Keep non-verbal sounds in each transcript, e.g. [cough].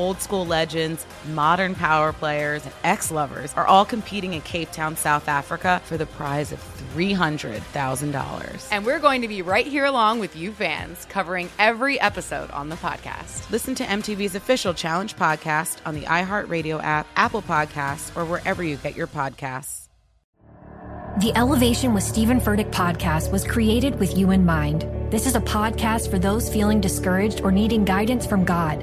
Old school legends, modern power players, and ex lovers are all competing in Cape Town, South Africa for the prize of $300,000. And we're going to be right here along with you fans, covering every episode on the podcast. Listen to MTV's official Challenge podcast on the iHeartRadio app, Apple Podcasts, or wherever you get your podcasts. The Elevation with Stephen Furtick podcast was created with you in mind. This is a podcast for those feeling discouraged or needing guidance from God.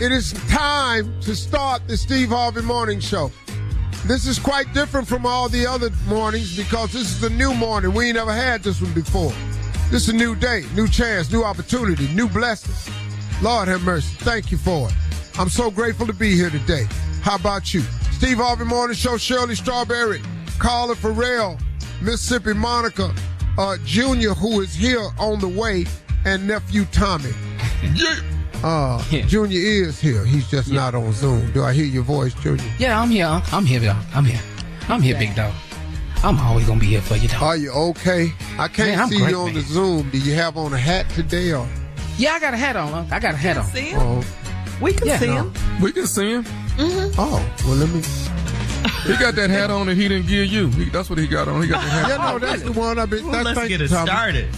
It is time to start the Steve Harvey Morning Show. This is quite different from all the other mornings because this is a new morning. We ain't never had this one before. This is a new day, new chance, new opportunity, new blessing. Lord have mercy. Thank you for it. I'm so grateful to be here today. How about you? Steve Harvey Morning Show, Shirley Strawberry, Carla Ferrell, Mississippi Monica uh, Jr., who is here on the way, and nephew Tommy. Yeah. Uh, Yeah. Junior is here. He's just not on Zoom. Do I hear your voice, Junior? Yeah, I'm here. I'm here, dog. I'm here. I'm here, big dog. I'm always gonna be here for you, dog. Are you okay? I can't Man, see great, you on man. the Zoom. Do you have on a hat today or? Yeah, I got a hat on. I got a hat on. See him? Oh, We can Yeah, see no. him. We can see him. oh, well, let me. He got that hat on that he didn't give you. He, that's what he got on. He got the hat. [laughs] Yeah, no, that's the one I've been. Well, that- let's get it Tommy. started.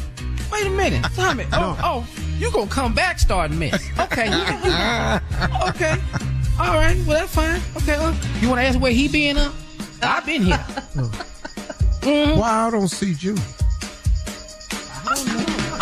Wait a minute, Tommy. [laughs] Oh, oh, you gonna come back starting mess? Okay, you, you, okay. All right, well that's fine. Okay, uh, you want to ask where he been? Uh, I've been here. Mhm. Why I don't see you?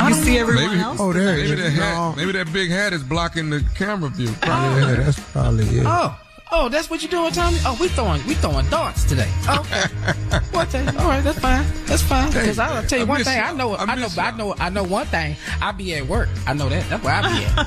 You see everyone Maybe- else? Oh, there Maybe it that is. hat. No. Maybe that big hat is blocking the camera view. Yeah, that's probably it. Oh, oh, that's what you're doing, Tommy? Oh, we throwing we throwing darts today. Oh, okay, [laughs] what the? All right, that's fine. That's fine. Because I'll tell you I one thing. you. I know. I I know. I know. I know one thing. I be at work. I know that. That's where I be at.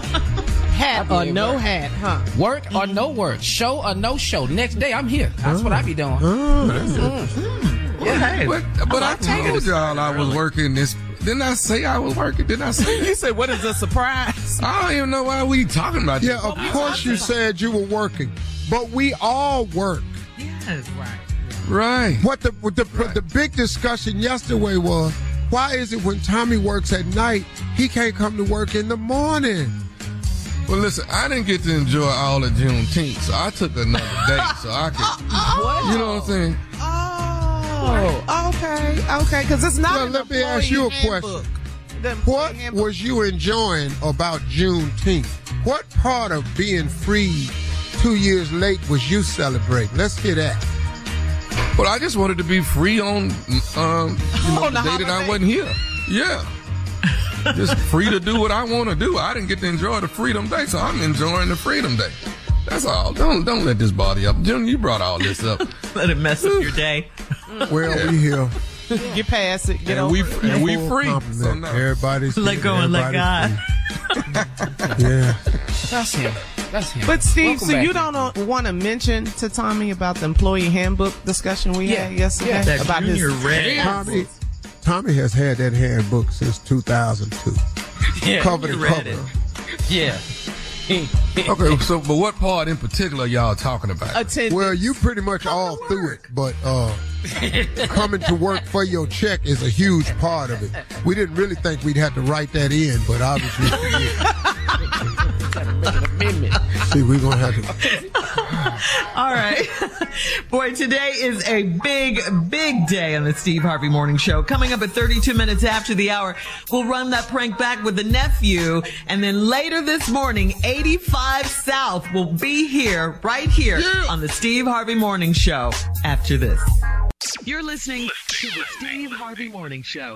[laughs] Hat I or no work. hat, huh? Work or no mm-hmm. work, show or no show. Next day I'm here. That's what I be doing. Mm-hmm. Mm-hmm. Yeah, but, but I told y'all I was working this. Didn't I say I was working? Didn't I say? [laughs] You said, what is a surprise? I don't even know why we talking about this. Yeah, of course you said you were working, but we all work. Yes, right. Right. What the what the the big discussion yesterday was why is it when Tommy works at night he can't come to work in the morning? Well, listen, I didn't get to enjoy all of Juneteenth, so I took another [laughs] day so I could. What? You know what I'm saying? Oh, oh okay, okay, because it's not. Well, an let me ask you a handbook. question. What handbook- was you enjoying about Juneteenth? What part of being free two years late was you celebrating? Let's hear that. Well, I just wanted to be free on um, you know, On the the day that I wasn't here. Yeah. [laughs] just free to do what I want to do. I didn't get to enjoy the Freedom Day, so I'm enjoying the Freedom Day. That's all. Don't don't let this body up. Jim, you brought all this up. [laughs] Let it mess up your day. [laughs] Well, we here. Get past it. Get and over we it. and we free. So now, Everybody's Let here. go and let God. Yeah. That's him. That's him. But Steve, Welcome so back. you don't want to mention to Tommy about the employee handbook discussion we Yeah, had yesterday yeah. That about junior his red. Tommy, Tommy has had that handbook since 2002. [laughs] Yeah, cover to cover. it. Yeah. [laughs] Okay, so but what part in particular y'all talking about? attendance. Well, you pretty much all through it, but uh, coming to work for your check is a huge part of it. We didn't really think we'd have to write that in, but obviously, [laughs] see, we're gonna have to. [laughs] All right. [laughs] Boy, today is a big, big day on the Steve Harvey Morning Show. Coming up at 32 minutes after the hour, we'll run that prank back with the nephew. And then later this morning, 85 South will be here, right here on the Steve Harvey Morning Show after this. You're listening to the Steve Harvey Morning Show.